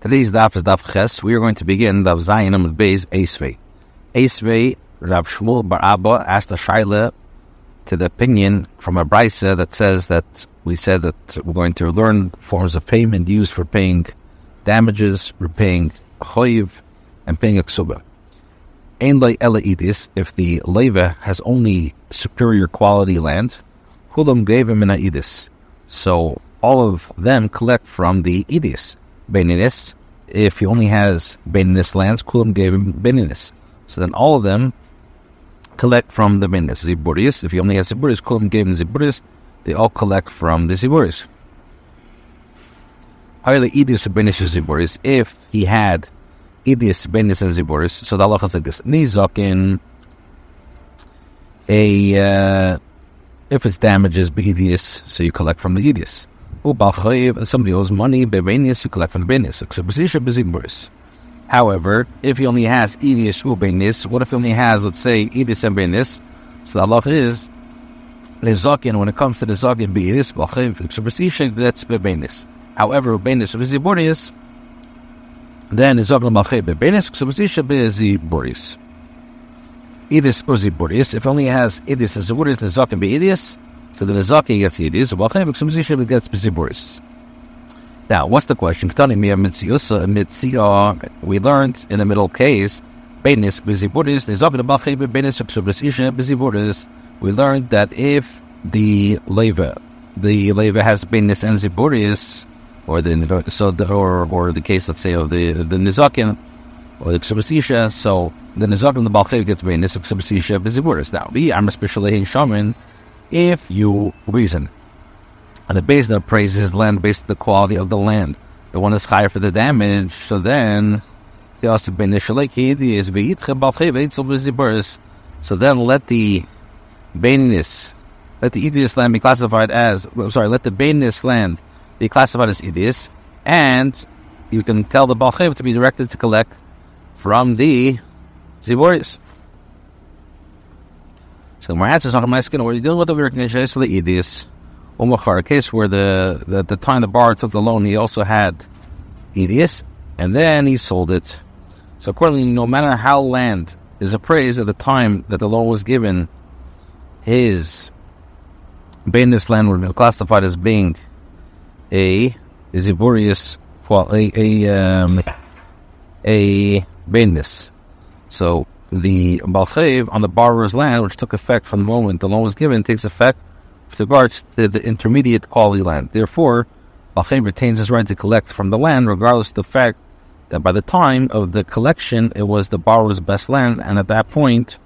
Today's daf is daf ches. We are going to begin daf zayin amud beis esvei. Esvei Rav Shmuel Bar Abba asked a shaila to the opinion from a brisa that says that we said that we're going to learn forms of payment used for paying damages, repaying choiv, and paying a ksuba. Ein ela idis, if the leva has only superior quality land, hulam gave him an idis. So all of them collect from the idis. Beninis. If he only has Beninis lands, Kulam gave him Beninis. So then all of them collect from the Beninis. Ziburis, if he only has Ziburis, Kulam gave him Ziburis. They all collect from the Ziburis. However, Idis Beninis Ziburis, if he had Idis Beninis and Ziburis, so the Allah is like this. Nizakin, a, uh, if it's damages, Idis, so you collect from the Idis somebody owes money, Bebenius, you collect from the Benius. However, if he only has Idius Ubenis, what if he only has, let's say, Idis and Benis? So the Allah is, Lezakin, when it comes to the Zakin, Beidis, Bachiv, that's Bebenis. However, Benis Viziboris, then Zakin Bachiv, Bebenis, Subsisha Beziboris. Idis Uziboris, if only has Idis and Ziboris, Lezakin Beidis, so the Nizaki gets Yidis, Bachim gets Biziburis. Now, what's the question? We learned in the middle case. We learned that if the leva, the leva has Benis and Ziburis, or the so the, or or the case, let's say, of the the Nizakin or the Ksubasisha, so the Nizakin the Balchev gets Benis Ksubasisha Biziburis. Now, we are especially in Shaman if you reason. And the base that praises land based on the quality of the land. The one is higher for the damage, so then the also is so then let the let the idiot land be classified as sorry, let the baininess land be classified as idiot, and you can tell the Balchev to be directed to collect from the Ziboris. So the answer is not my skin. We're dealing with a idis. Umachar, a case where the, the the time the bar took the loan, he also had idis, and then he sold it. So accordingly, no matter how land is appraised at the time that the loan was given, his Bainis land would be classified as being a Ziburius, well, a a um, a Bainis. So the Balchev on the borrower's land, which took effect from the moment the loan was given, takes effect with regards to the intermediate quality land. Therefore, Balchev retains his right to collect from the land, regardless of the fact that by the time of the collection, it was the borrower's best land, and at that point,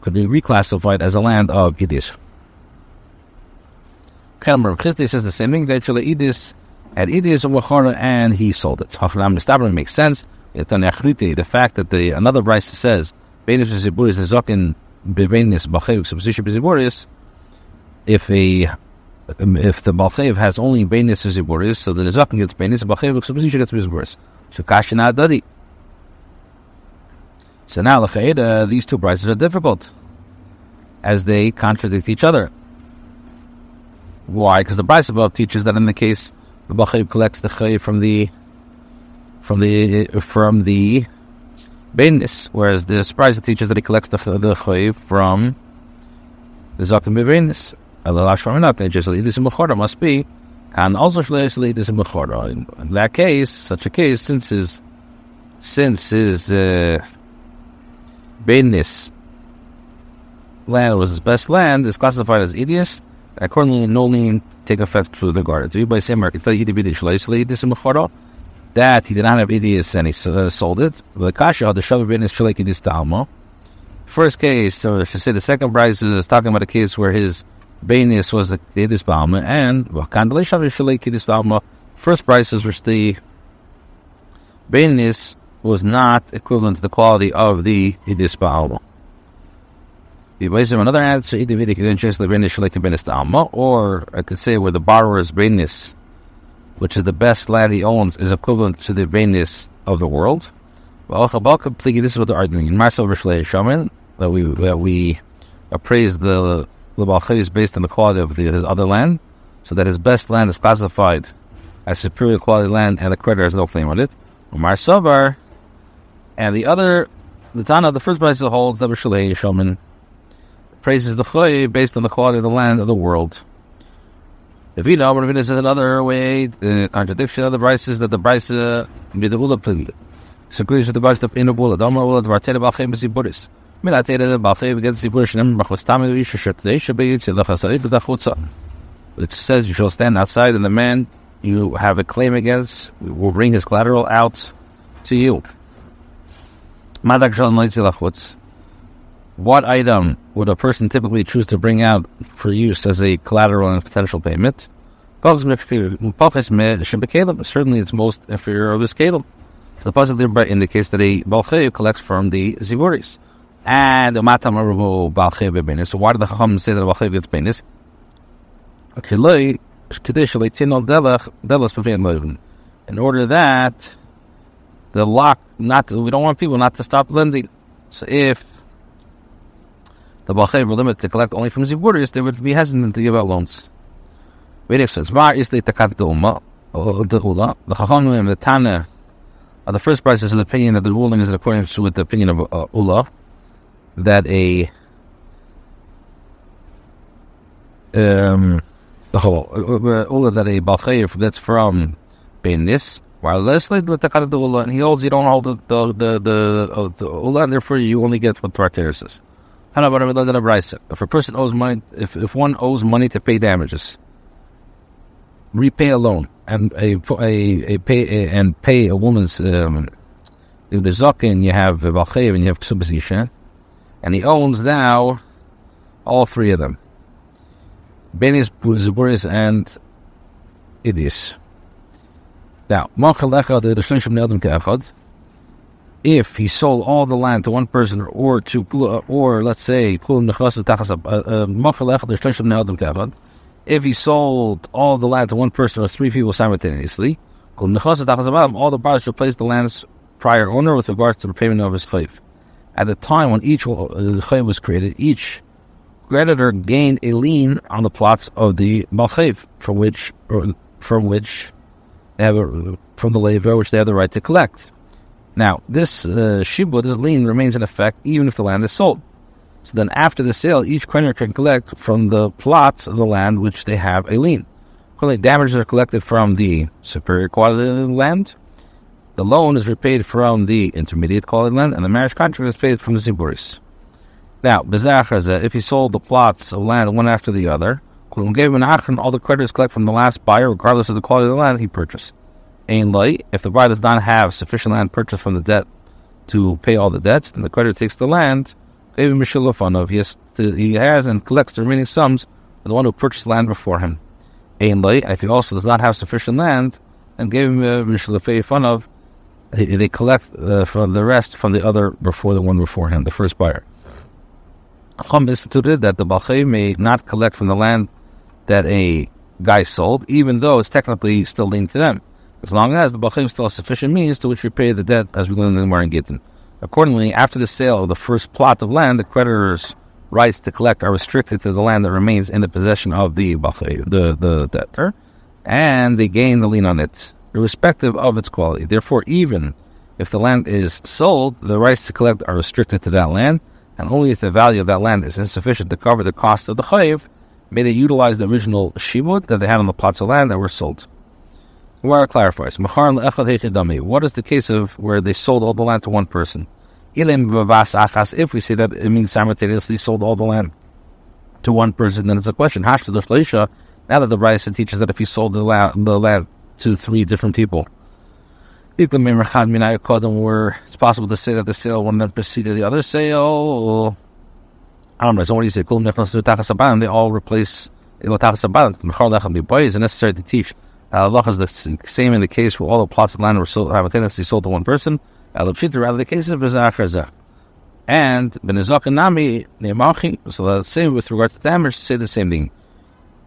could be reclassified as a land of Idis. Kelmer Chizdi says the same thing. Actually, Idis at Idis of and he sold it. Hafnam makes sense. The fact that the another Brisa says Benis Ziburis Zakin Bevenis Bachayuk Substitution Ziburis, if a if the Balchev has only Bainis Ziburis, so the Zakin gets Benis, Bachayuk Substitution gets Ziburis. So Kashina Dadi. So now, L'chaeda, these two prices are difficult as they contradict each other. Why? Because the price above teaches that in the case the Bachiv collects the Chay from the from the from the Bainis, whereas the surprise teaches that he collects the, the chayiv from the Zakim Bainis. Allah Shvarmanat, must be, and also Shleis this mechora. In that case, such a case, since his, since his, uh, Bainis land was his best land, is classified as idios, accordingly, no lien take effect through the guard. To be by same market, that he did not have idios and he uh, sold it. The kasha the shavabin is shalekidis talmo. First case, so I should say the second price is talking about a case where his bainis was the idis balma, and kandalishav shalekidis talmo. First prices which the bainis was not equivalent to the quality of the idis balma. Another answer, or I could say where the borrower's bainis which is the best land he owns, is equivalent to the vainest of the world. This is what they're arguing. In Marcel Rishle Shaman, that we that we appraise the the based on the quality of the, his other land, so that his best land is classified as superior quality land, and the creditor has no claim on it. Umar Sabar, and the other, the Tana, the first place holds that Shalei Yishomin praises the Choy based on the quality of the land of the world. If you know, Ravina says another way, the contradiction of the Brisa is that the Brisa uh, be the Ula Pili. Disagrees with the Brisa of Inu Ula, Dama Ula, the Varteta Balchem Ziburis. Minateta Balchem against Ziburis, and Bachostami Yisha They should be Tzilachasari B'dachutza. Which says you shall stand outside, and the man you have a claim against will bring his collateral out to you. Madak Shal Noitzilachutz. What item would a person typically choose to bring out for use as a collateral and potential payment? Certainly, it's most inferior of his kalem. The pasuk thereby indicates that a balchev collects from the zivuris. And the. So why did the chacham say that a balchev gets benis? In order that the lock not we don't want people not to stop lending. So if the Balchay were limited to collect only from Ziburis, they would be hesitant to give out loans. Vedic says, Mar is the Takat the the Ula, the Chachamim, the Tana, uh, the first price is an opinion that the ruling is in accordance with the opinion of uh, Ula, that a um, the uh, Ula that a Balchayev that's from Benis, while the Takat the Ula, and he holds you don't hold the the the, the, uh, the Ula, and therefore you only get what If a person owes money, if, if one owes money to pay damages, repay a loan and a, a, a pay a, and pay a woman's um, the zakin, you have balchev and you have ksubasisha, and he owns now all three of them, benis, zuburis, and idis. Now, machalecha the if he sold all the land to one person or to uh, or let's say uh, uh, if he sold all the land to one person or three people simultaneously all the buyers place the land's prior owner with regard to the payment of his chayv. At the time when each uh, chayv was created, each creditor gained a lien on the plots of the malchayv, from which from which have a, from the lever which they have the right to collect. Now, this uh, shibud, this lien, remains in effect even if the land is sold. So then, after the sale, each creditor can collect from the plots of the land which they have a lien. Currently, damages are collected from the superior quality of the land. The loan is repaid from the intermediate quality land, and the marriage contract is paid from the ziburis. Now, if he sold the plots of land one after the other, all the creditors collect from the last buyer, regardless of the quality of the land he purchased. Ain light. If the buyer does not have sufficient land purchased from the debt to pay all the debts, then the creditor takes the land. He has, to, he has and collects the remaining sums from the one who purchased land before him. Ain light. And if he also does not have sufficient land, then give him fun of. They collect uh, from the rest from the other before the one before him, the first buyer. Chum instituted that the Balchay may not collect from the land that a guy sold, even though it's technically still linked to them as long as the Bachim still has sufficient means to which repay the debt, as we learned in the Gemara and Gittin. Accordingly, after the sale of the first plot of land, the creditor's rights to collect are restricted to the land that remains in the possession of the Bachim, the, the debtor, and they gain the lien on it, irrespective of its quality. Therefore, even if the land is sold, the rights to collect are restricted to that land, and only if the value of that land is insufficient to cover the cost of the chayiv, may they utilize the original shibud that they had on the plots of land that were sold. Gemara clarifies, What is the case of where they sold all the land to one person? If we say that it means simultaneously sold all the land to one person, then it's a question. Now that the Brisa teaches that if he sold the land, the land to three different people, where it's possible to say that the sale one then preceded the other sale. I don't know. So what do you say? They all replace. It's necessary to teach Allah is the same in the case where all the plots of land were sold, simultaneously sold to one person. Alapshita, rather the case of Bezachrazah. And Benizak and Nami, so the same with regard to damage, say the same thing.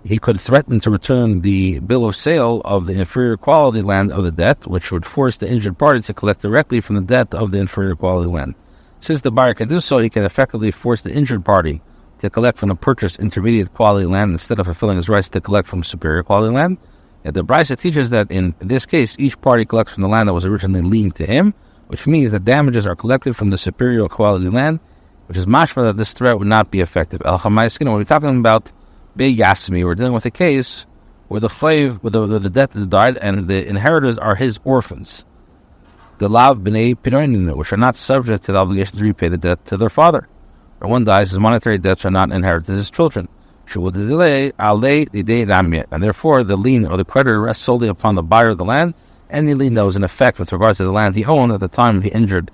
He could threaten to return the bill of sale of the inferior quality land of the debt, which would force the injured party to collect directly from the debt of the inferior quality land. Since the buyer can do so, he can effectively force the injured party to collect from the purchased intermediate quality land instead of fulfilling his rights to collect from superior quality land And the Brisa teaches that in this case, each party collects from the land that was originally lien to him, which means that damages are collected from the superior quality land, which is mashma that this threat would not be effective. El when we're talking about Bey Yasmi, we're dealing with a case where the slave, where the, the debt died, and the inheritors are his orphans. The lav b'nei pinoinin, which are not subject to the obligation to repay the debt to their father. When one dies, his monetary debts are not inherited to his children. Delay And therefore, the lien or the creditor rests solely upon the buyer of the land. Any lien that was in effect with regards to the land he owned at the time he injured,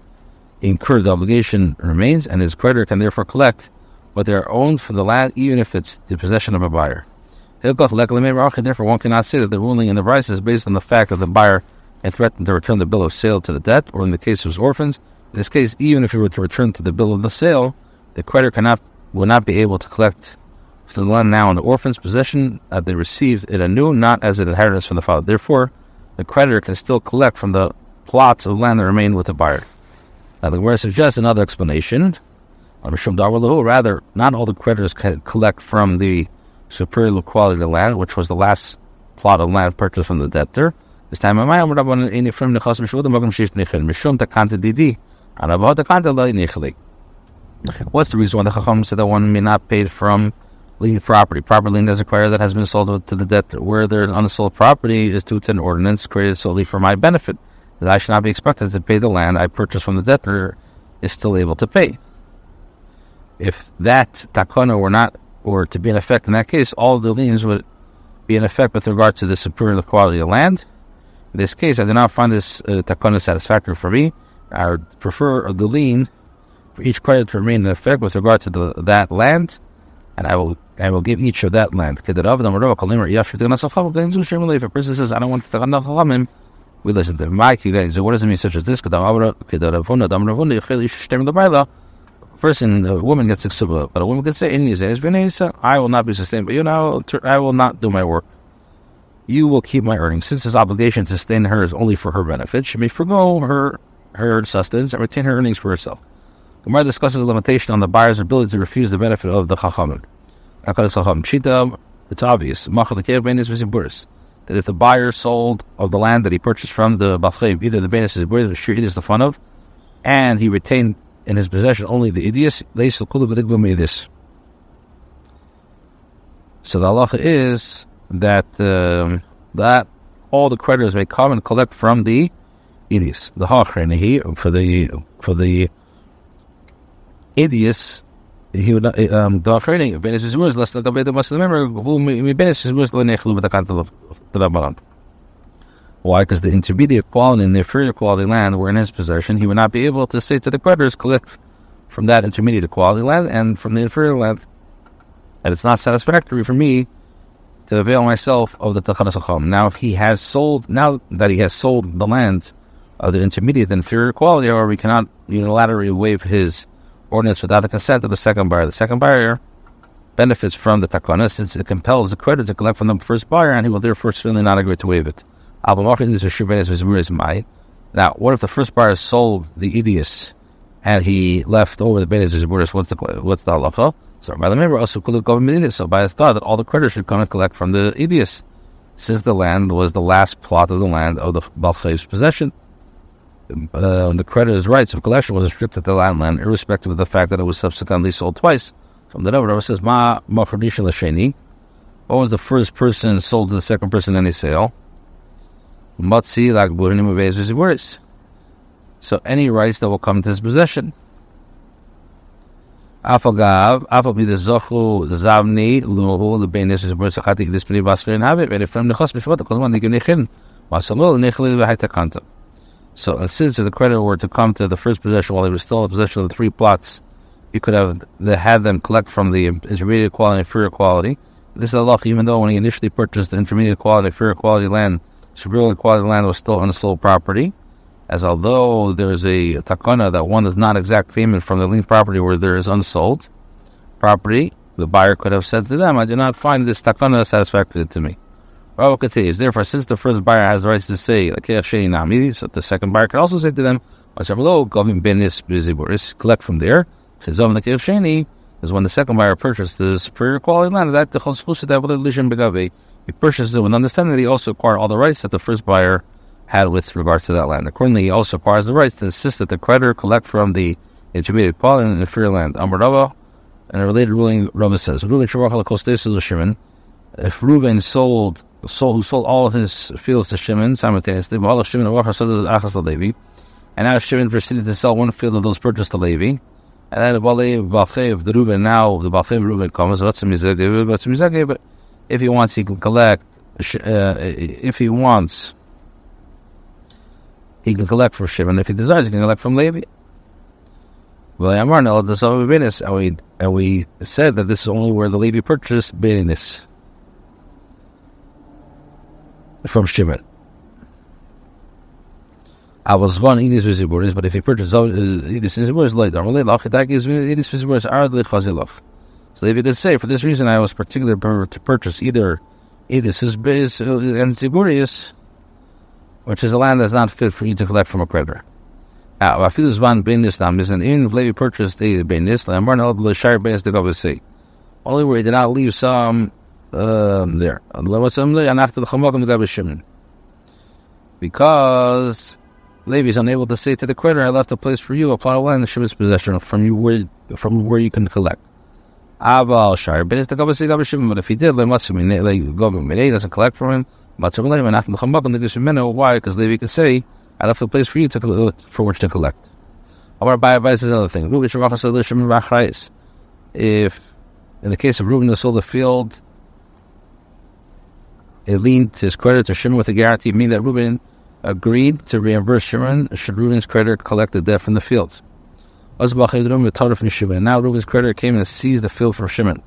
incurred the obligation remains, and his creditor can therefore collect what they are owned from the land, even if it's the possession of a buyer. Therefore, one cannot say that the ruling in the price is based on the fact that the buyer had threatened to return the bill of sale to the debt, or in the case of orphans, in this case, even if he were to return to the bill of the sale, the creditor cannot will not be able to collect the land now in the orphan's possession that they received it anew, not as an inheritance from the father. Therefore, the creditor can still collect from the plots of land that remain with the buyer. Now, the Gemara suggests another explanation. Rather, not all the creditors can collect from the superior quality of the land, which was the last plot of land purchased from the debtor. This time, What's the reason why the Chacham said that one may not pay from lien property? Property lien is acquired that has been sold to the debtor. Where there's unsold property is due to an ordinance created solely for my benefit. That I should not be expected to pay the land I purchased from the debtor is still able to pay. If that takana were not, or to be in effect in that case, all the liens would be in effect with regard to the superior quality of land. In this case, I do not find this uh, takana satisfactory for me. I would prefer the lien for each credit to remain in effect with regard to the, that land, and I will I will give each of that land. If a person says, I don't want to we listen to him. So what does it mean such as this? Person, a woman gets exuba, but a woman can say, I will not be sustained, but you know, I will not do my work. You will keep my earnings. Since his obligation to sustain her is only for her benefit, she may forego her her sustenance and retain her earnings for herself. The Gemara discusses the limitation on the buyer's ability to refuse the benefit of the chachamim. It's obvious. That if the buyer sold of the land that he purchased from the Bachlev, either the Benis is or Shir is the fun of, and he retained in his possession only the this. So the halacha is that um, that all the creditors may come and collect from the idios, the hachrenehi, for the for the idios, um, is words, less like a better must remember, who me Benes is words, Lenechlu with the Rabbanan. Why? Because the intermediate quality and the inferior quality land were in his possession. He would not be able to say to the creditors, collect from that intermediate quality land and from the inferior land. And it's not satisfactory for me to avail myself of the Tachanas Now, if he has sold, now that he has sold the land of the intermediate and inferior quality, or we cannot unilaterally waive his ordinance without the consent of the second buyer. The second buyer benefits from the takana since it compels the creditor to collect from the first buyer, and he will therefore certainly not agree to waive it. Now, what if the first buyer sold the idios and he left over the benes What's the what's the halacha? So by the member also could go So by the thought that all the creditors should come and collect from the idios, since the land was the last plot of the land of the Balchev's possession uh, the creditor's rights of collection was restricted to the landland, irrespective of the fact that it was subsequently sold twice. From the Rebbe, says, Ma Machardisha Lasheni. What was the first person sold to the second person in any sale? Matzi like words. So any rights that will come to his possession. Afagav, Afal be the Zochu Zavni, Luhu, the Benis is Sakati, this Pini Basri and Habit, and if from the Hospital, because one they give Nichin, Masalul, Nichli, Haita so and since if the creditor were to come to the first possession while he was still in possession of the three plots, you could have the, had them collect from the intermediate quality and inferior quality. This is Allah, even though when he initially purchased the intermediate quality inferior quality land, superior quality land was still unsold property. As although there's a takana that one does not exact payment from the lien property where there is unsold property, the buyer could have said to them, I do not find this takana satisfactory to me. Therefore, since the first buyer has the rights to say, so the second buyer can also say to them, collect from there. Oh, is when the second buyer purchased the superior quality land, that the He purchased it with understanding that he also acquired all the rights that the first buyer had with regards to that land. Accordingly, he also acquires the rights to insist that the creditor collect from the intermediate party in the free land. Rava, and a related ruling, Rava says, if Reuben sold, sold, who sold all of his fields to Shimon simultaneously, and now Shimon proceeded to sell one field of those purchased to Levi, and then the Balei of the Reuben, now the Balei of Reuben comes, but if he wants, he can collect, uh, if he wants, he can collect from Shimon. If he desires, he can collect from Levi. And we, and we said that this is only where the Levi purchased Beninis from Shimon. I was one Edis Viziburis, but if he purchased Edis Viziburis later, Edis Viziburis the Chazilov. So if you could say, for this reason, I was particularly particular to purchase either Edis uh, and Ziburius, which is a land that's not fit for you to collect from a creditor. Now, if this one Benis Nam is an if Levi purchased the no Shire Benis to go see. Only where he did not leave some um, there. Because Levi is unable to say to the creditor, I left a place for you, upon a plot of land in Shimon's possession from you where from where you can collect. To go see But if he did, like Matsumi, like go doesn't collect from him. Why? Because Levi can say, I left a place for you to for which to collect. Our buy advice is another thing. If in the case of Reuben who sold the field, it leaned to his creditor Shimon with a guarantee, meaning that Reuben agreed to reimburse Shimon should Reuben's creditor collect the debt from the fields. Now Reuben's creditor came and seized the field from Shimon.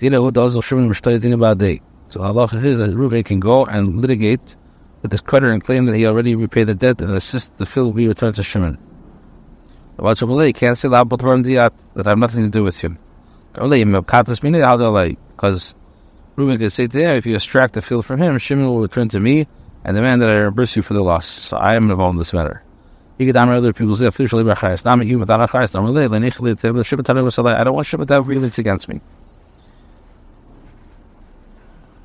So Allah is that Reuben can go and litigate with his creditor and claim that he already repaid the debt and assist the field be returned to Shimon. He can't say that I have nothing to do with him. Because Reuben could say to him, if you extract the field from him, Shimon will return to me and demand that I reimburse you for the loss. So I am involved in this matter. You get other people say, "Officially, I don't want Shimon to have rulings against me.